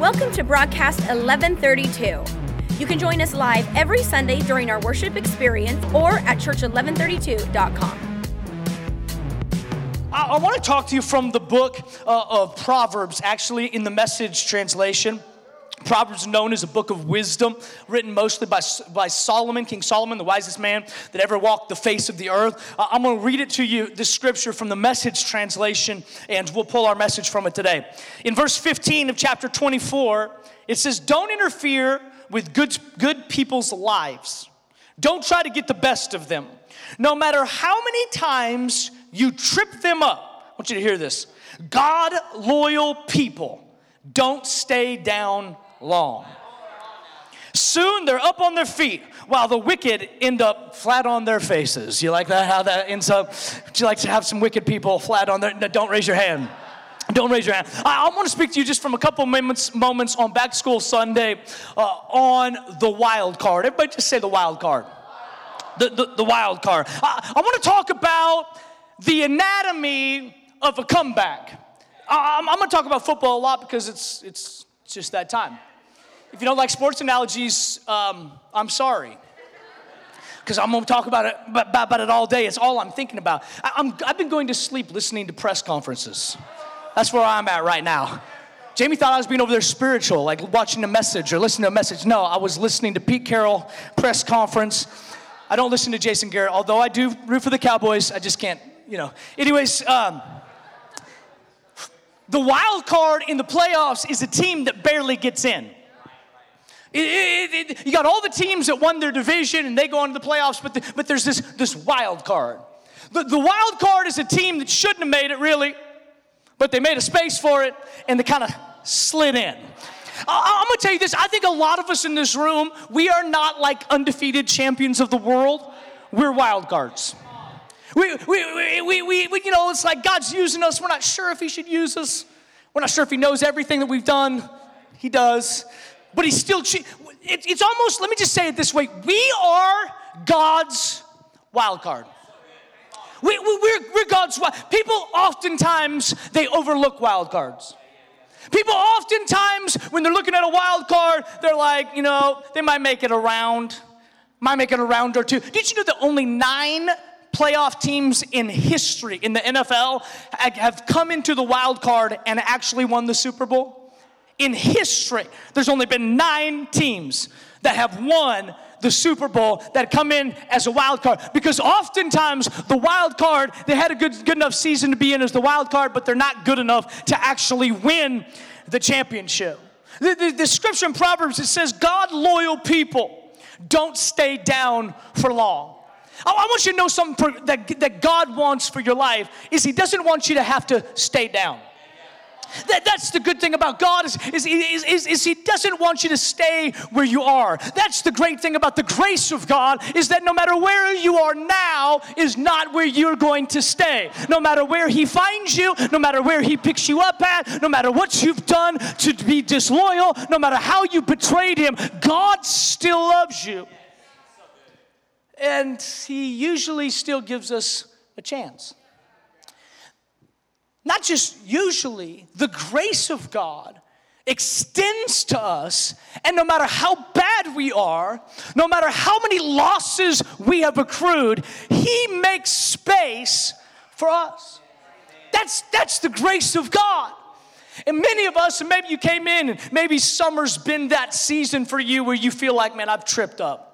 Welcome to broadcast 1132. You can join us live every Sunday during our worship experience or at church1132.com. I, I want to talk to you from the book uh, of Proverbs, actually, in the message translation. Proverbs known as a book of wisdom, written mostly by, by Solomon, King Solomon, the wisest man that ever walked the face of the earth. Uh, I'm going to read it to you, this scripture from the message translation, and we'll pull our message from it today. In verse 15 of chapter 24, it says, Don't interfere with good, good people's lives. Don't try to get the best of them. No matter how many times you trip them up, I want you to hear this God loyal people don't stay down long. Soon they're up on their feet while the wicked end up flat on their faces. You like that? How that ends up? Would you like to have some wicked people flat on their? Don't raise your hand. Don't raise your hand. I, I want to speak to you just from a couple moments, moments on Back School Sunday uh, on the wild card. Everybody just say the wild card. The, the, the wild card. I, I want to talk about the anatomy of a comeback. I, I'm, I'm going to talk about football a lot because it's, it's, it's just that time. If you don't like sports analogies, um, I'm sorry. Because I'm going to talk about it, about, about, it all day. It's all I'm thinking about. I, I'm, I've been going to sleep listening to press conferences. That's where I'm at right now. Jamie thought I was being over there spiritual, like watching a message or listening to a message. No, I was listening to Pete Carroll press conference. I don't listen to Jason Garrett, although I do root for the Cowboys. I just can't, you know. Anyways, um, the wild card in the playoffs is a team that barely gets in. It, it, it, you got all the teams that won their division and they go on to the playoffs, but, the, but there's this, this wild card. The, the wild card is a team that shouldn't have made it, really, but they made a space for it and they kind of slid in. I, I'm gonna tell you this I think a lot of us in this room, we are not like undefeated champions of the world, we're wild cards. We, we, we, we, we, you know, it's like God's using us. We're not sure if He should use us. We're not sure if He knows everything that we've done. He does but he's still, it's almost, let me just say it this way we are God's wild card. We, we, we're, we're God's wild. People oftentimes, they overlook wild cards. People oftentimes, when they're looking at a wild card, they're like, you know, they might make it around, might make it a round or two. Did you know that only nine playoff teams in history in the NFL have come into the wild card and actually won the Super Bowl? In history, there's only been nine teams that have won the Super Bowl that come in as a wild card. Because oftentimes the wild card, they had a good, good enough season to be in as the wild card, but they're not good enough to actually win the championship. The, the, the scripture in Proverbs, it says, God loyal people don't stay down for long. I, I want you to know something that, that God wants for your life is He doesn't want you to have to stay down. That, that's the good thing about God is, is, is, is, is He doesn't want you to stay where you are. That's the great thing about the grace of God is that no matter where you are now is not where you're going to stay. No matter where He finds you, no matter where He picks you up at, no matter what you've done to be disloyal, no matter how you betrayed Him, God still loves you. And He usually still gives us a chance not just usually, the grace of God extends to us, and no matter how bad we are, no matter how many losses we have accrued, He makes space for us. That's, that's the grace of God. And many of us, and maybe you came in, and maybe summer's been that season for you where you feel like, man, I've tripped up.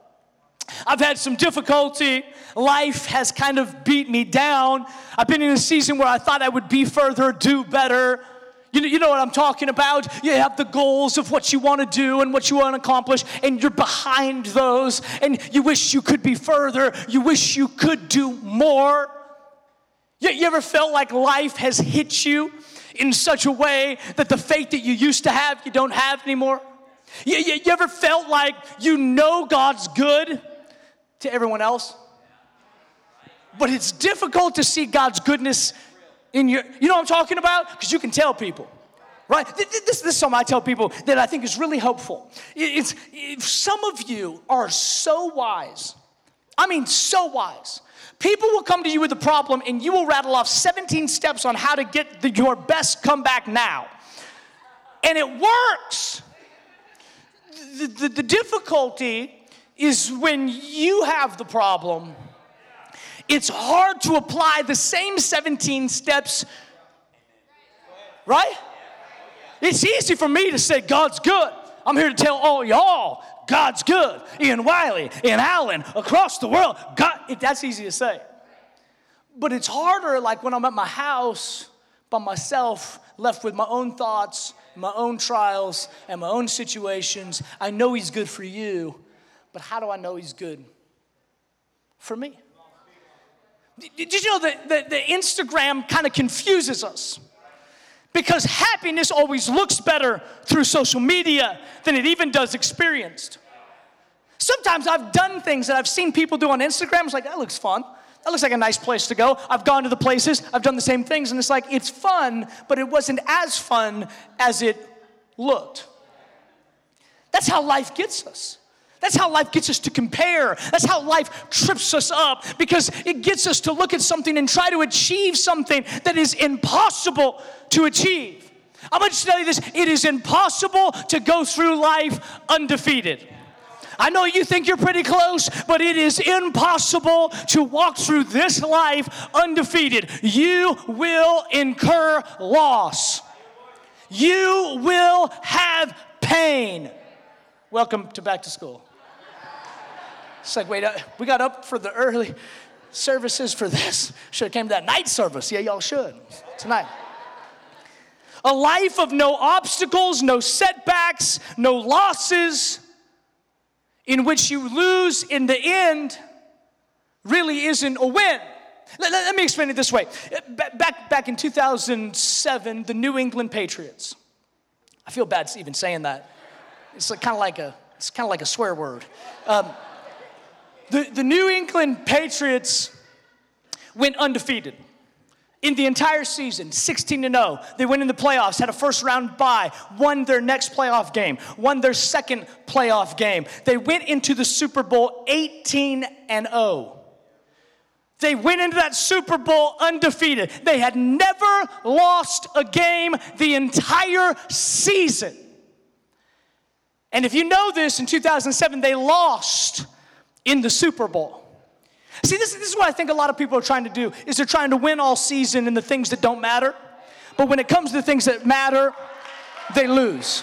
I've had some difficulty. Life has kind of beat me down. I've been in a season where I thought I would be further, do better. You know, you know what I'm talking about? You have the goals of what you want to do and what you want to accomplish, and you're behind those, and you wish you could be further. You wish you could do more. You, you ever felt like life has hit you in such a way that the faith that you used to have, you don't have anymore? You, you, you ever felt like you know God's good? To everyone else. But it's difficult to see God's goodness in your, you know what I'm talking about? Because you can tell people. Right? This, this, is something I tell people that I think is really helpful. It's, if some of you are so wise, I mean, so wise. People will come to you with a problem and you will rattle off 17 steps on how to get the, your best comeback now. And it works. The, the, the difficulty is when you have the problem, it's hard to apply the same 17 steps, right? It's easy for me to say God's good. I'm here to tell all y'all God's good. in Wylie, in Allen, across the world. God, that's easy to say. But it's harder like when I'm at my house by myself, left with my own thoughts, my own trials, and my own situations. I know He's good for you, but how do I know He's good for me? Did you know that the, the Instagram kind of confuses us? Because happiness always looks better through social media than it even does experienced. Sometimes I've done things that I've seen people do on Instagram. It's like, that looks fun. That looks like a nice place to go. I've gone to the places, I've done the same things, and it's like, it's fun, but it wasn't as fun as it looked. That's how life gets us. That's how life gets us to compare. That's how life trips us up because it gets us to look at something and try to achieve something that is impossible to achieve. I'm going to tell you this it is impossible to go through life undefeated. I know you think you're pretty close, but it is impossible to walk through this life undefeated. You will incur loss, you will have pain. Welcome to back to school. It's like, wait, we got up for the early services for this. Should have came to that night service. Yeah, y'all should tonight. A life of no obstacles, no setbacks, no losses in which you lose in the end really isn't a win. Let, let, me explain it this way. Back, back in 2007, the New England Patriots. I feel bad even saying that. It's like, kind of like a it's kind of like a swear word. Um, the, the New England Patriots went undefeated in the entire season 16 to 0 they went in the playoffs had a first round bye won their next playoff game won their second playoff game. They went into the super bowl 18 and 0 they went into that super bowl undefeated. They had never lost a game the entire season. And if you know this in 2007 they lost in the super bowl See, this, this is what I think a lot of people are trying to do, is they're trying to win all season in the things that don't matter. But when it comes to the things that matter, they lose.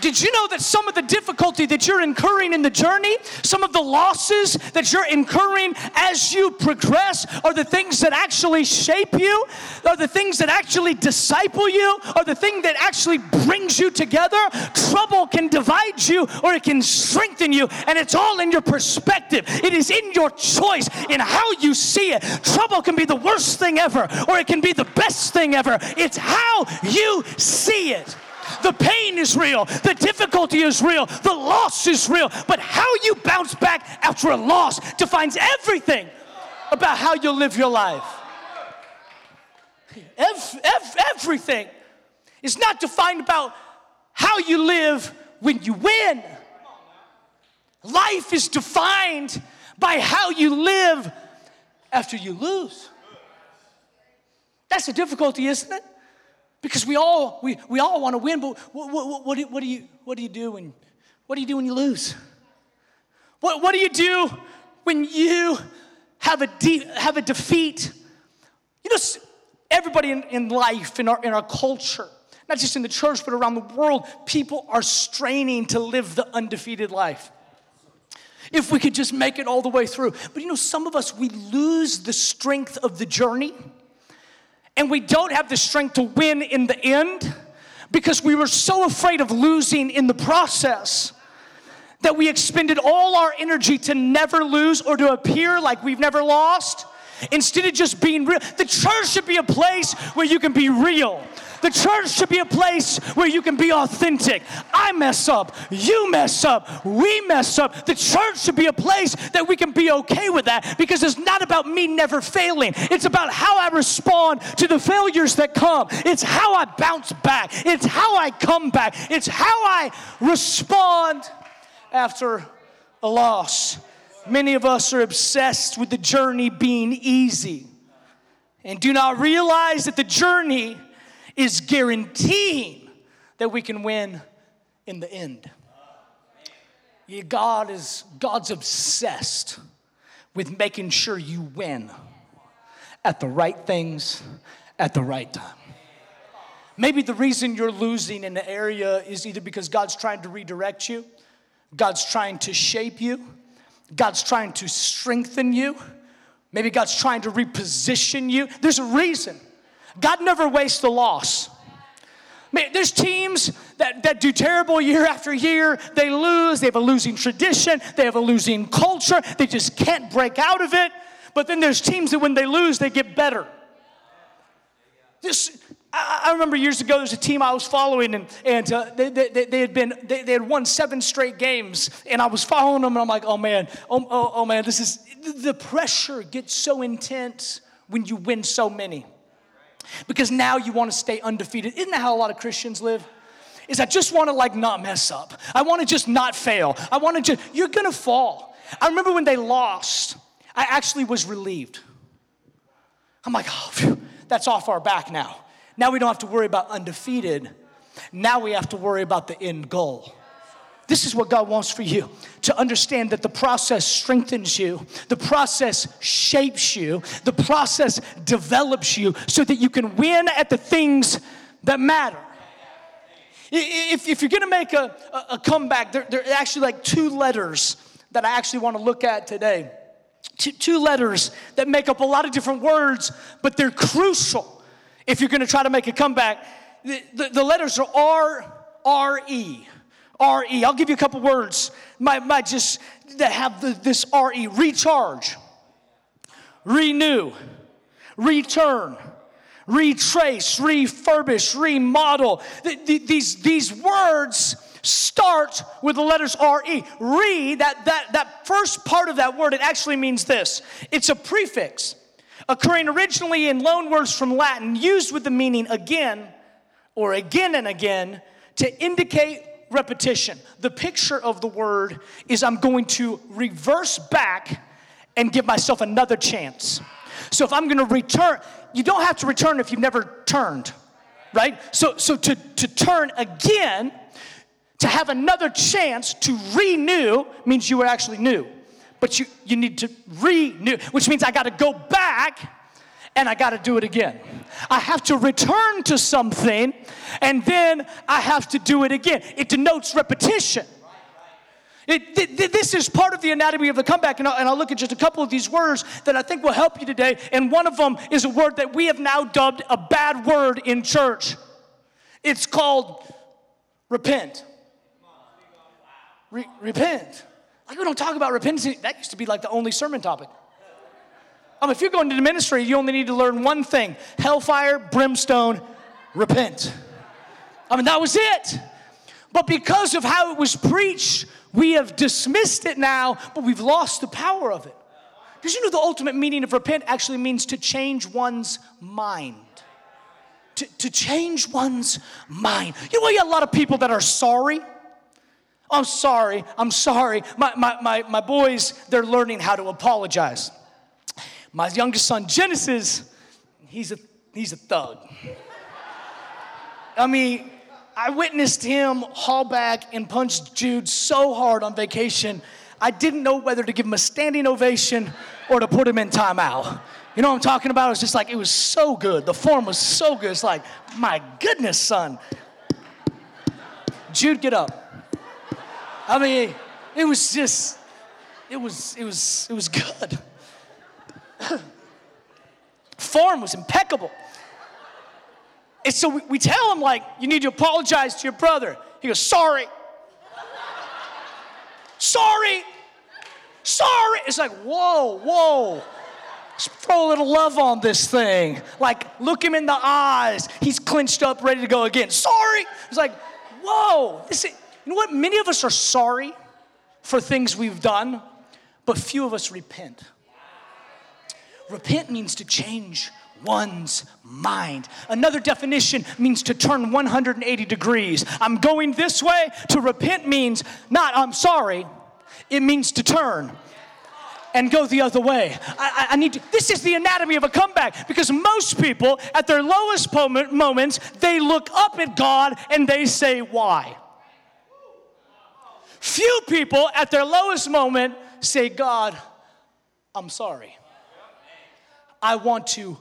Did you know that some of the difficulty that you're incurring in the journey, some of the losses that you're incurring as you progress, are the things that actually shape you, are the things that actually disciple you, are the thing that actually brings you together? Trouble can divide you or it can strengthen you, and it's all in your perspective. It is in your choice in how you see it. Trouble can be the worst thing ever, or it can be the best thing ever. It's how you see it. The pain is real, the difficulty is real, the loss is real. But how you bounce back after a loss defines everything about how you live your life. Ev- ev- everything is not defined about how you live when you win. Life is defined by how you live after you lose. That's the difficulty, isn't it? Because we all, we, we all want to win, but what, what, what, do, what, do you, what do you do when, what do you do when you lose? What, what do you do when you have a, de- have a defeat? You know, everybody in, in life, in our, in our culture, not just in the church, but around the world, people are straining to live the undefeated life. If we could just make it all the way through. But you know, some of us, we lose the strength of the journey and we don't have the strength to win in the end because we were so afraid of losing in the process that we expended all our energy to never lose or to appear like we've never lost instead of just being real. The church should be a place where you can be real. The church should be a place where you can be authentic. I mess up, you mess up, we mess up. The church should be a place that we can be okay with that because it's not about me never failing. It's about how I respond to the failures that come. It's how I bounce back. It's how I come back. It's how I respond after a loss. Many of us are obsessed with the journey being easy and do not realize that the journey is guaranteeing that we can win in the end. God is God's obsessed with making sure you win at the right things at the right time. Maybe the reason you're losing in the area is either because God's trying to redirect you, God's trying to shape you, God's trying to strengthen you, maybe God's trying to reposition you. There's a reason. God never wastes a loss. Man, there's teams that, that do terrible year after year. They lose. They have a losing tradition. They have a losing culture. They just can't break out of it. But then there's teams that when they lose, they get better. This, I, remember years ago, there was a team I was following, and, and uh, they, they, they, had been, they, they, had won seven straight games, and I was following them, and I'm like, oh man, oh, oh, oh man, this is, the pressure gets so intense when you win so many. Because now you want to stay undefeated. Isn't that how a lot of Christians live? Is I just want to like not mess up. I want to just not fail. I want to just, you're going to fall. I remember when they lost, I actually was relieved. I'm like, oh, phew, that's off our back now. Now we don't have to worry about undefeated. Now we have to worry about the end goal. This is what God wants for you to understand that the process strengthens you, the process shapes you, the process develops you so that you can win at the things that matter. If, if you're gonna make a, a, comeback, there, there, are actually like two letters that I actually wanna look at today. Two, two letters that make up a lot of different words, but they're crucial if you're gonna try to make a comeback. The, the, the letters are R, R, E. R-E. I'll give you a couple words. Might, might just that have the, this R-E. Recharge, renew, return, retrace, refurbish, remodel. These, these words start with the letters R-E. Re, that, that, that first part of that word, it actually means this. It's a prefix occurring originally in loan words from Latin, used with the meaning again or again and again to indicate repetition. The picture of the word is I'm going to reverse back and give myself another chance. So if I'm going to return, you don't have to return if you've never turned, right? So, so to, to turn again, to have another chance to renew means you were actually new. But you, you need to renew, which means I got to go back and I got to do it again. I have to return to something and then I have to do it again. It denotes repetition. It, th- this is part of the anatomy of the comeback, and I'll, and I'll look at just a couple of these words that I think will help you today. And one of them is a word that we have now dubbed a bad word in church. It's called repent. Re- repent. Like we don't talk about repentance. That used to be like the only sermon topic. Um, if you're going to the ministry, you only need to learn one thing hellfire, brimstone, repent. I mean, that was it. But because of how it was preached, we have dismissed it now, but we've lost the power of it. Because you know the ultimate meaning of repent actually means to change one's mind. To, to change one's mind. You know, we got a lot of people that are sorry. I'm sorry, I'm sorry. My, my, my, my boys, they're learning how to apologize. My youngest son, Genesis, he's a, he's a thug. I mean, I witnessed him haul back and punch Jude so hard on vacation, I didn't know whether to give him a standing ovation or to put him in timeout. You know what I'm talking about? It was just like, it was so good. The form was so good. It's like, my goodness, son. Jude, get up. I mean, it was just, it was, it was, it was good. Form was impeccable. And so we, we tell him, like, you need to apologize to your brother. He goes, sorry. sorry. Sorry. It's like, whoa, whoa. Let's throw a little love on this thing. Like, look him in the eyes. He's clenched up, ready to go again. Sorry. It's like, whoa. This is, you know what? Many of us are sorry for things we've done, but few of us repent. Repent means to change one's mind. Another definition means to turn 180 degrees. I'm going this way. To repent means not I'm sorry, it means to turn. and go the other way. I, I, need to, this is the anatomy of a comeback because most people at their lowest moment, moments, they look up at God and they say, Why? Few people at their lowest moment say, God, I'm sorry. I want to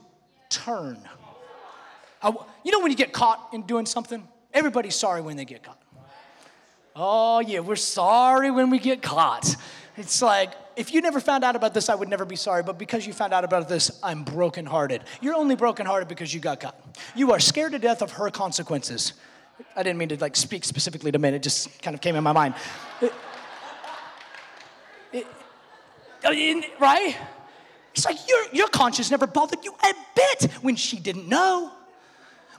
turn. You know when you get caught in doing something? Everybody's sorry when they get caught. Oh, yeah, we're sorry when we get caught. It's like, if you never found out about this, I would never be sorry, but because you found out about this, I'm brokenhearted. You're only brokenhearted because you got caught. You are scared to death of her consequences. I didn't mean to like speak specifically to men, it just kind of came in my mind. It, it, right? It's like your, your conscience never bothered you a bit when she didn't know.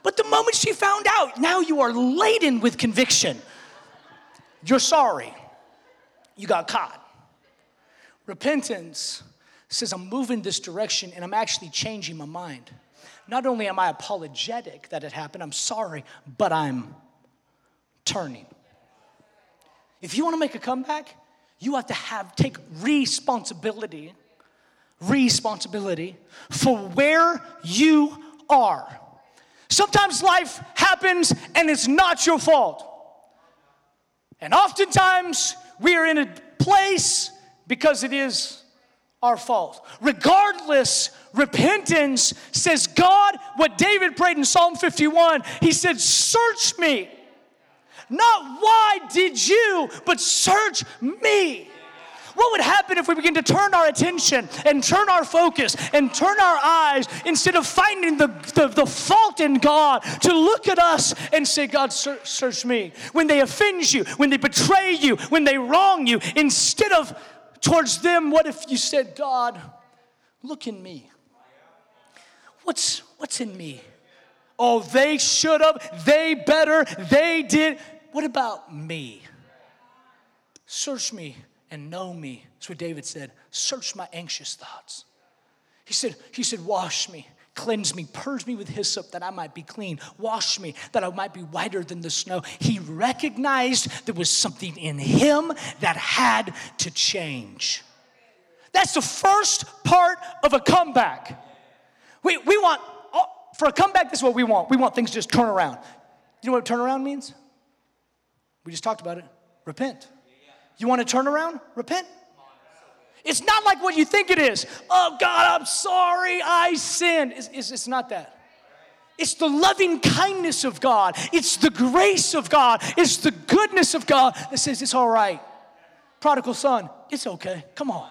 But the moment she found out, now you are laden with conviction. You're sorry. You got caught. Repentance says, I'm moving this direction and I'm actually changing my mind. Not only am I apologetic that it happened, I'm sorry, but I'm turning. If you want to make a comeback, you have to have take responsibility responsibility for where you are. Sometimes life happens and it's not your fault. And oftentimes we are in a place because it is our fault. Regardless, repentance says, God, what David prayed in Psalm 51, he said, Search me. Not why did you, but search me. What would happen if we begin to turn our attention and turn our focus and turn our eyes instead of finding the, the, the fault in God to look at us and say, God, search, search me? When they offend you, when they betray you, when they wrong you, instead of towards them, what if you said, God, look in me? What's, what's in me? Oh, they should have, they better, they did. What about me? Search me and know me. That's what David said. Search my anxious thoughts. He said, he said, wash me, cleanse me, purge me with hyssop that I might be clean. Wash me that I might be whiter than the snow. He recognized there was something in him that had to change. That's the first part of a comeback. We, we want, oh, for a comeback, this is what we want. We want things to just turn around. You know what turn around means? We just talked about it. Repent. You want to turn around? Repent. It's not like what you think it is. Oh, God, I'm sorry, I sinned. It's, it's, it's, not that. It's the loving kindness of God, it's the grace of God, it's the goodness of God that says it's all right. Prodigal son, it's okay. Come on.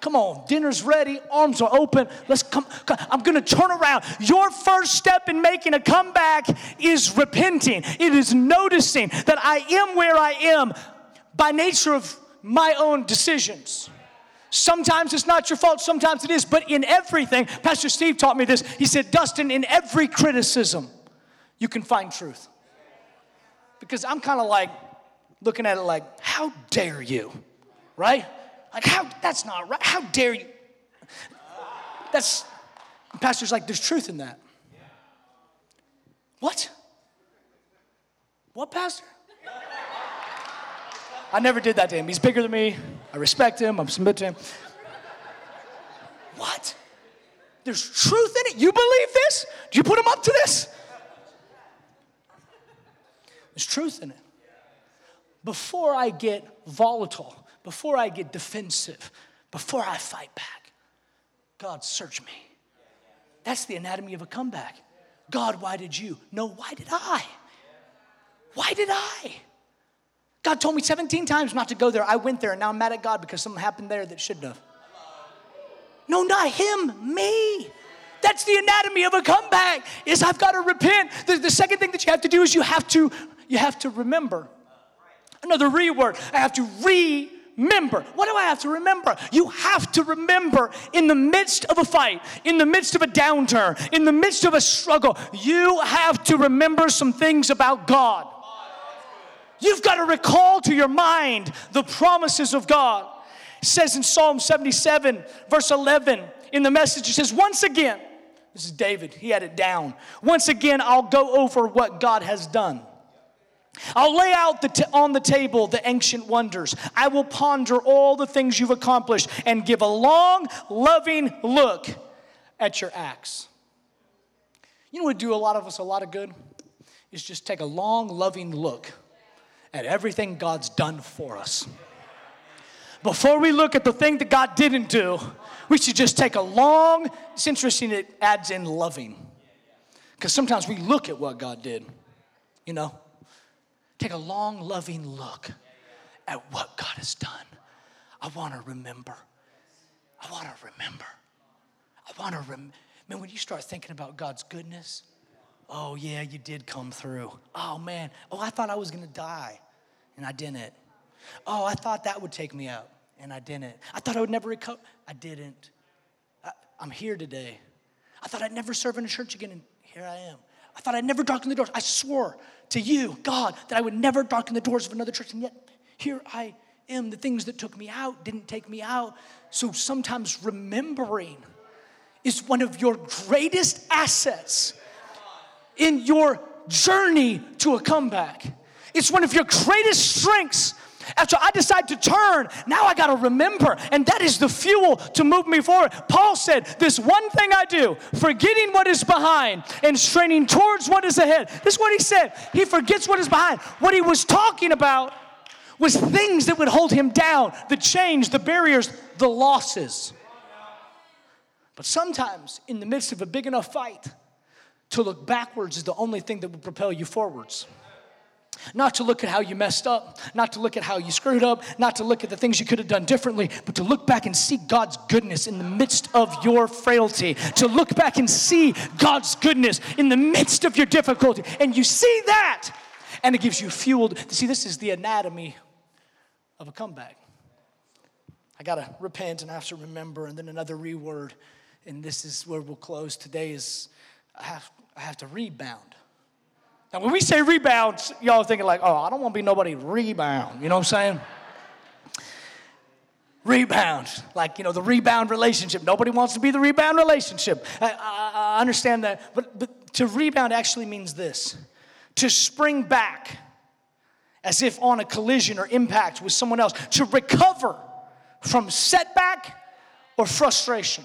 Come on, dinner's ready, arms are open. Let's come. come. I'm gonna turn around. Your first step in making a comeback is repenting, it is noticing that I am where I am by nature of my own decisions. Sometimes it's not your fault, sometimes it is, but in everything, Pastor Steve taught me this. He said, Dustin, in every criticism, you can find truth. Because I'm kind of like looking at it like, how dare you? Right? Like, how, that's not right. How dare you? That's, Pastor's like, there's truth in that. What? What, Pastor? I never did that to him. He's bigger than me. I respect him. I'm submit to him. What? There's truth in it. You believe this? Do you put him up to this? There's truth in it. Before I get volatile, before I get defensive, before I fight back, God, search me. That's the anatomy of a comeback. God, why did you? No, why did I? Why did I? God told me 17 times not to go there. I went there and now I'm mad at God because something happened there that shouldn't have. No, not him, me. That's the anatomy of a comeback. Is I've got to repent. The, the second thing that you have to do is you have to you have to remember. Another reword. I have to remember. What do I have to remember? You have to remember in the midst of a fight, in the midst of a downturn, in the midst of a struggle, you have to remember some things about God. You've got to recall to your mind the promises of God. It says in Psalm 77, verse 11, in the message, it says, Once again, this is David, he had it down. Once again, I'll go over what God has done. I'll lay out the t- on the table the ancient wonders. I will ponder all the things you've accomplished and give a long, loving look at your acts. You know what would do a lot of us a lot of good? Is just take a long, loving look at everything God's done for us. Before we look at the thing that God didn't do, we should just take a long, it's interesting, it adds in loving. Because sometimes we look at what God did, you know. Take a long, loving look at what God has done. I want to remember. I want to remember. I want to remember. Man, when you start thinking about God's goodness, oh, yeah, you did come through. Oh, man. Oh, I thought I was going to die, and I didn't. Oh, I thought that would take me out, and I didn't. I thought I would never recover. I didn't. I, I'm here today. I thought I'd never serve in a church again, and here I am. I thought I'd never darken the doors. I swore to you, God, that I would never darken the doors of another church, and yet here I am. The things that took me out didn't take me out. So sometimes remembering is one of your greatest assets in your journey to a comeback. It's one of your greatest strengths after I decide to turn, now I got to remember, and that is the fuel to move me forward. Paul said, This one thing I do, forgetting what is behind and straining towards what is ahead. This is what he said. He forgets what is behind. What he was talking about was things that would hold him down the change, the barriers, the losses. But sometimes, in the midst of a big enough fight, to look backwards is the only thing that will propel you forwards. Not to look at how you messed up, not to look at how you screwed up, not to look at the things you could have done differently, but to look back and see God's goodness in the midst of your frailty. To look back and see God's goodness in the midst of your difficulty. And you see that, and it gives you fuel. To, see, this is the anatomy of a comeback. I got to repent and I have to remember, and then another reword. And this is where we'll close today is I have, I have to rebound. Now, when we say rebound, y'all thinking like, oh, I don't want to be nobody rebound. You know what I'm saying? Rebound, like, you know, the rebound relationship. Nobody wants to be the rebound relationship. I, I, I understand that. But, but to rebound actually means this to spring back as if on a collision or impact with someone else, to recover from setback or frustration.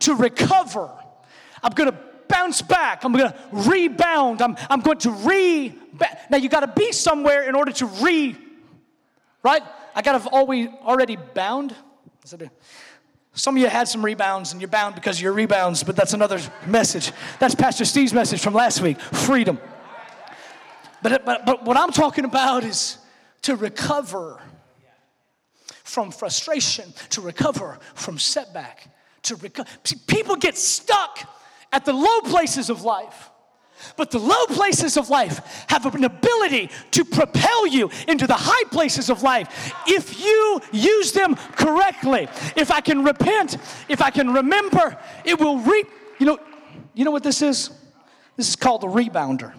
To recover. I'm gonna bounce back. I'm going to rebound. I'm, I'm going to re. Now, you got to be somewhere in order to re. Right? I got to always already bound. Some of you had some rebounds and you're bound because you're rebounds, but that's another message. That's Pastor Steve's message from last week freedom. But, but, but what I'm talking about is to recover from frustration, to recover from setback, to recover. People get stuck at the low places of life. But the low places of life have an ability to propel you into the high places of life if you use them correctly. If I can repent, if I can remember, it will reap. You know, you know what this is? This is called a rebounder.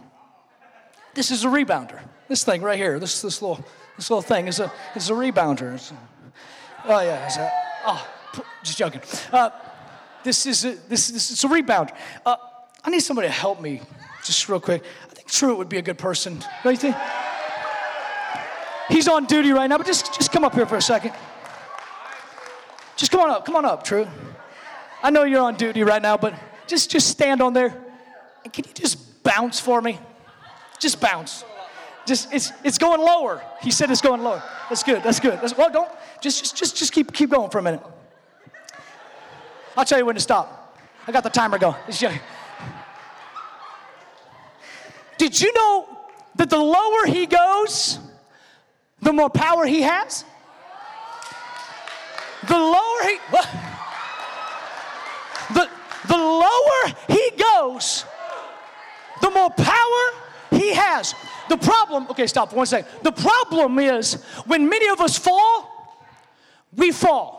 This is a rebounder. This thing right here, this this little this little thing is a is a rebounder. It's oh yeah, a, oh, just joking. Uh, this is a, this, this it's a rebound. Uh, I need somebody to help me, just real quick. I think Truett would be a good person. Don't you think? He's on duty right now, but just, just come up here for a second. Just come on up, come on up, Truett. I know you're on duty right now, but just, just stand on there. And can you just bounce for me? Just bounce. Just it's it's going lower. He said it's going lower. That's good. That's good. That's, well, don't just just just just keep keep going for a minute. I'll tell you when to stop. I got the timer going. Did you know that the lower he goes, the more power he has? The lower he the, the lower he goes, the more power he has. The problem, okay, stop for one second. The problem is when many of us fall, we fall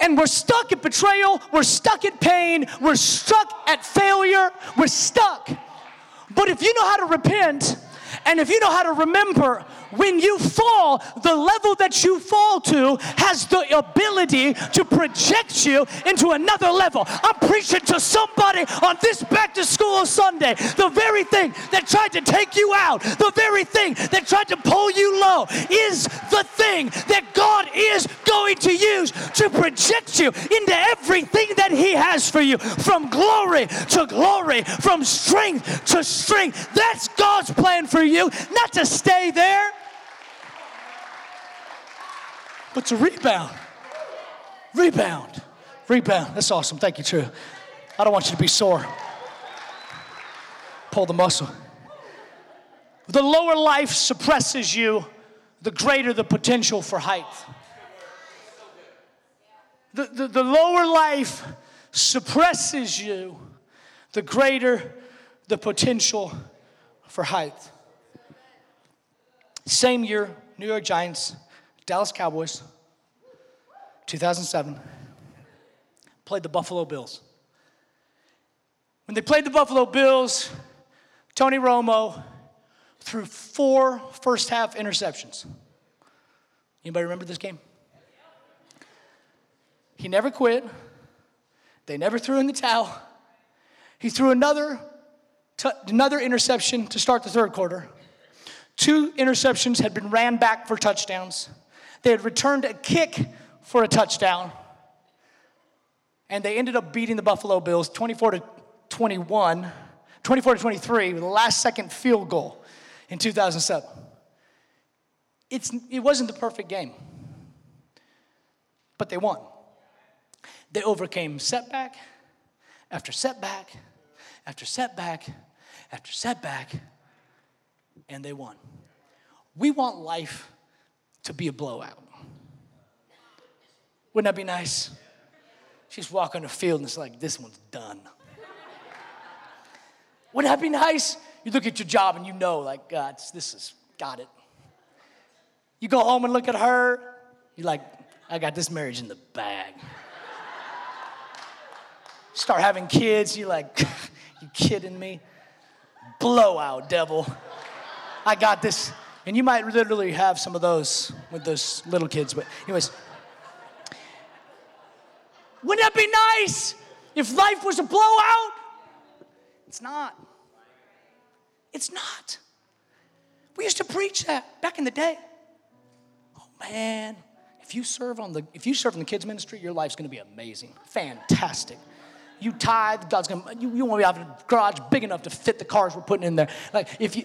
and we're stuck at betrayal, we're stuck at pain, we're stuck at failure, we're stuck. But if you know how to repent, and if you know how to remember when you fall, the level that you fall to has the ability to project you into another level. I'm preaching to somebody on this back to school Sunday. The very thing that tried to take you out, the very thing that tried to pull you low, is the thing that God is going to use to project you into everything that He has for you from glory to glory, from strength to strength. That's God's plan for you, not to stay there, but to rebound. Rebound. Rebound. That's awesome. Thank you, True. I don't want you to be sore. Pull the muscle. The lower life suppresses you, the greater the potential for height. The, the, the lower life suppresses you, the greater the potential for height. Same year, New York Giants, Dallas Cowboys, 2007, played the Buffalo Bills. When they played the Buffalo Bills, Tony Romo threw four first half interceptions. Anybody remember this game? He never quit. They never threw in the towel. He threw another, t- another interception to start the third quarter. Two interceptions had been ran back for touchdowns. They had returned a kick for a touchdown. And they ended up beating the Buffalo Bills 24 to 21, 24 to 23 with a last second field goal in 2007. It's, it wasn't the perfect game, but they won. They overcame setback after setback after setback after setback, and they won. We want life to be a blowout. Wouldn't that be nice? She's walking the field and it's like, this one's done. Wouldn't that be nice? You look at your job and you know, like, uh, God, this is, got it. You go home and look at her, you're like, I got this marriage in the bag. Start having kids, you're like, you kidding me? Blowout, devil. I got this. And you might literally have some of those with those little kids. But, anyways, wouldn't that be nice if life was a blowout? It's not. It's not. We used to preach that back in the day. Oh man, if you serve on the if you serve in the kids ministry, your life's going to be amazing, fantastic. You tithe, God's going to you, you want to have a garage big enough to fit the cars we're putting in there. Like if you,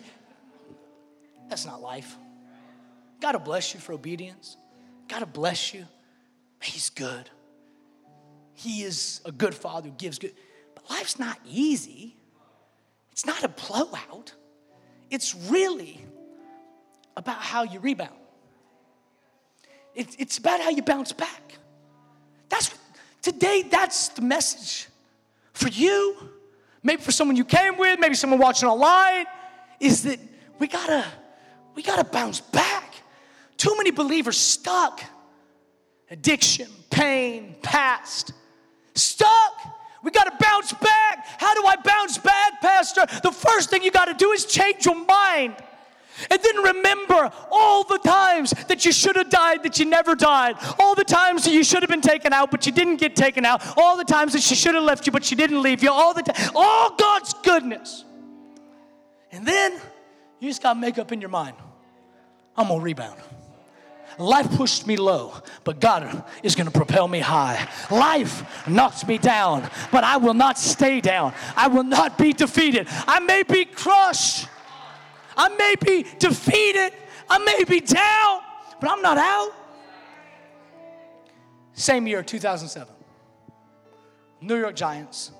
that's not life. God will bless you for obedience. God will bless you. He's good. He is a good father who gives good. But life's not easy. It's not a blowout. It's really about how you rebound. it's about how you bounce back. That's today, that's the message for you, maybe for someone you came with, maybe someone watching online, is that we gotta, we gotta bounce back. Too many believers stuck. Addiction, pain, past, stuck. We got to bounce back. How do I bounce back, Pastor? The first thing you got to do is change your mind. And then remember all the times that you should have died that you never died. All the times that you should have been taken out but you didn't get taken out. All the times that she should have left you but she didn't leave you. All the time. All God's goodness. And then you just got to make up in your mind I'm going to rebound. Life pushed me low, but God is going to propel me high. Life knocks me down, but I will not stay down. I will not be defeated. I may be crushed. I may be defeated. I may be down, but I'm not out. Same year, 2007. New York Giants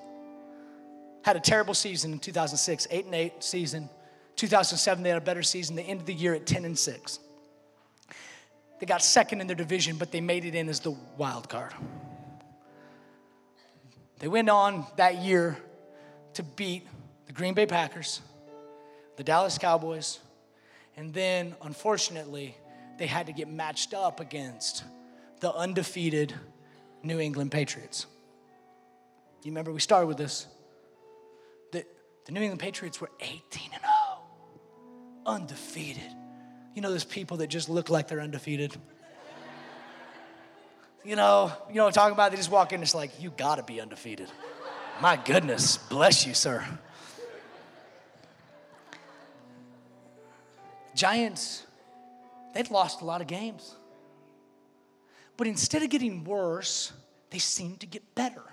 had a terrible season in 2006, 8 and 8 season. 2007, they had a better season. They ended the year at 10 and 6. They got second in their division, but they made it in as the wild card. They went on that year to beat the Green Bay Packers, the Dallas Cowboys, and then unfortunately, they had to get matched up against the undefeated New England Patriots. You remember we started with this? The, the New England Patriots were 18 and 0, undefeated You know, those people that just look like they're undefeated. You know, you know what I'm talking about? They just walk in, it's like, you gotta be undefeated. My goodness, bless you, sir. Giants, they'd lost a lot of games. But instead of getting worse, they seemed to get better.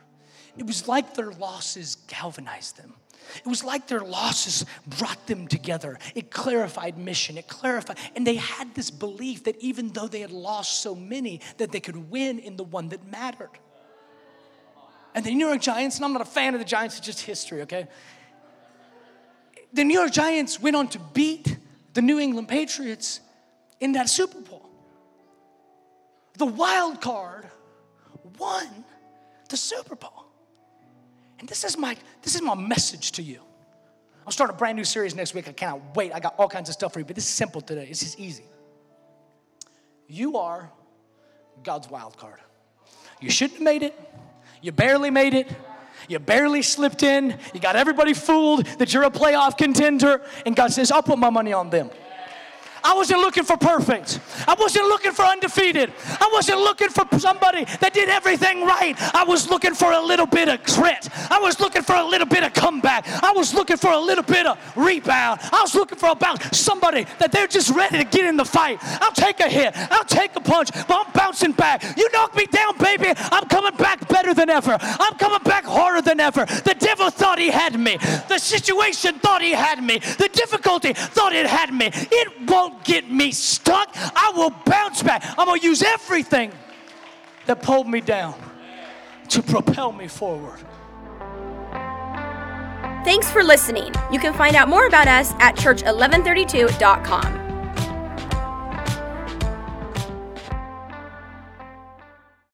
It was like their losses galvanized them. It was like their losses brought them together. It clarified mission. It clarified, and they had this belief that even though they had lost so many, that they could win in the one that mattered. And the New York Giants, and I'm not a fan of the Giants, it's just history, okay? The New York Giants went on to beat the New England Patriots in that Super Bowl. The wild card won the Super Bowl. And this is my this is my message to you. I'll start a brand new series next week. I cannot wait. I got all kinds of stuff for you, but this is simple today. This is easy. You are God's wild card. You shouldn't have made it. You barely made it. You barely slipped in. You got everybody fooled that you're a playoff contender. And God says, I'll put my money on them. I wasn't looking for perfect. I wasn't looking for undefeated. I wasn't looking for somebody that did everything right. I was looking for a little bit of grit. I was looking for a little bit of comeback. I was looking for a little bit of rebound. I was looking for about somebody that they're just ready to get in the fight. I'll take a hit. I'll take a punch, but I'm bouncing back. You knock me down, baby. I'm coming back better than ever. I'm coming back harder than ever. The devil thought he had me. The situation thought he had me. The difficulty thought it had me. It won't get me stuck. I will bounce back. I'm going to use everything that pulled me down to propel me forward. Thanks for listening. You can find out more about us at church1132.com.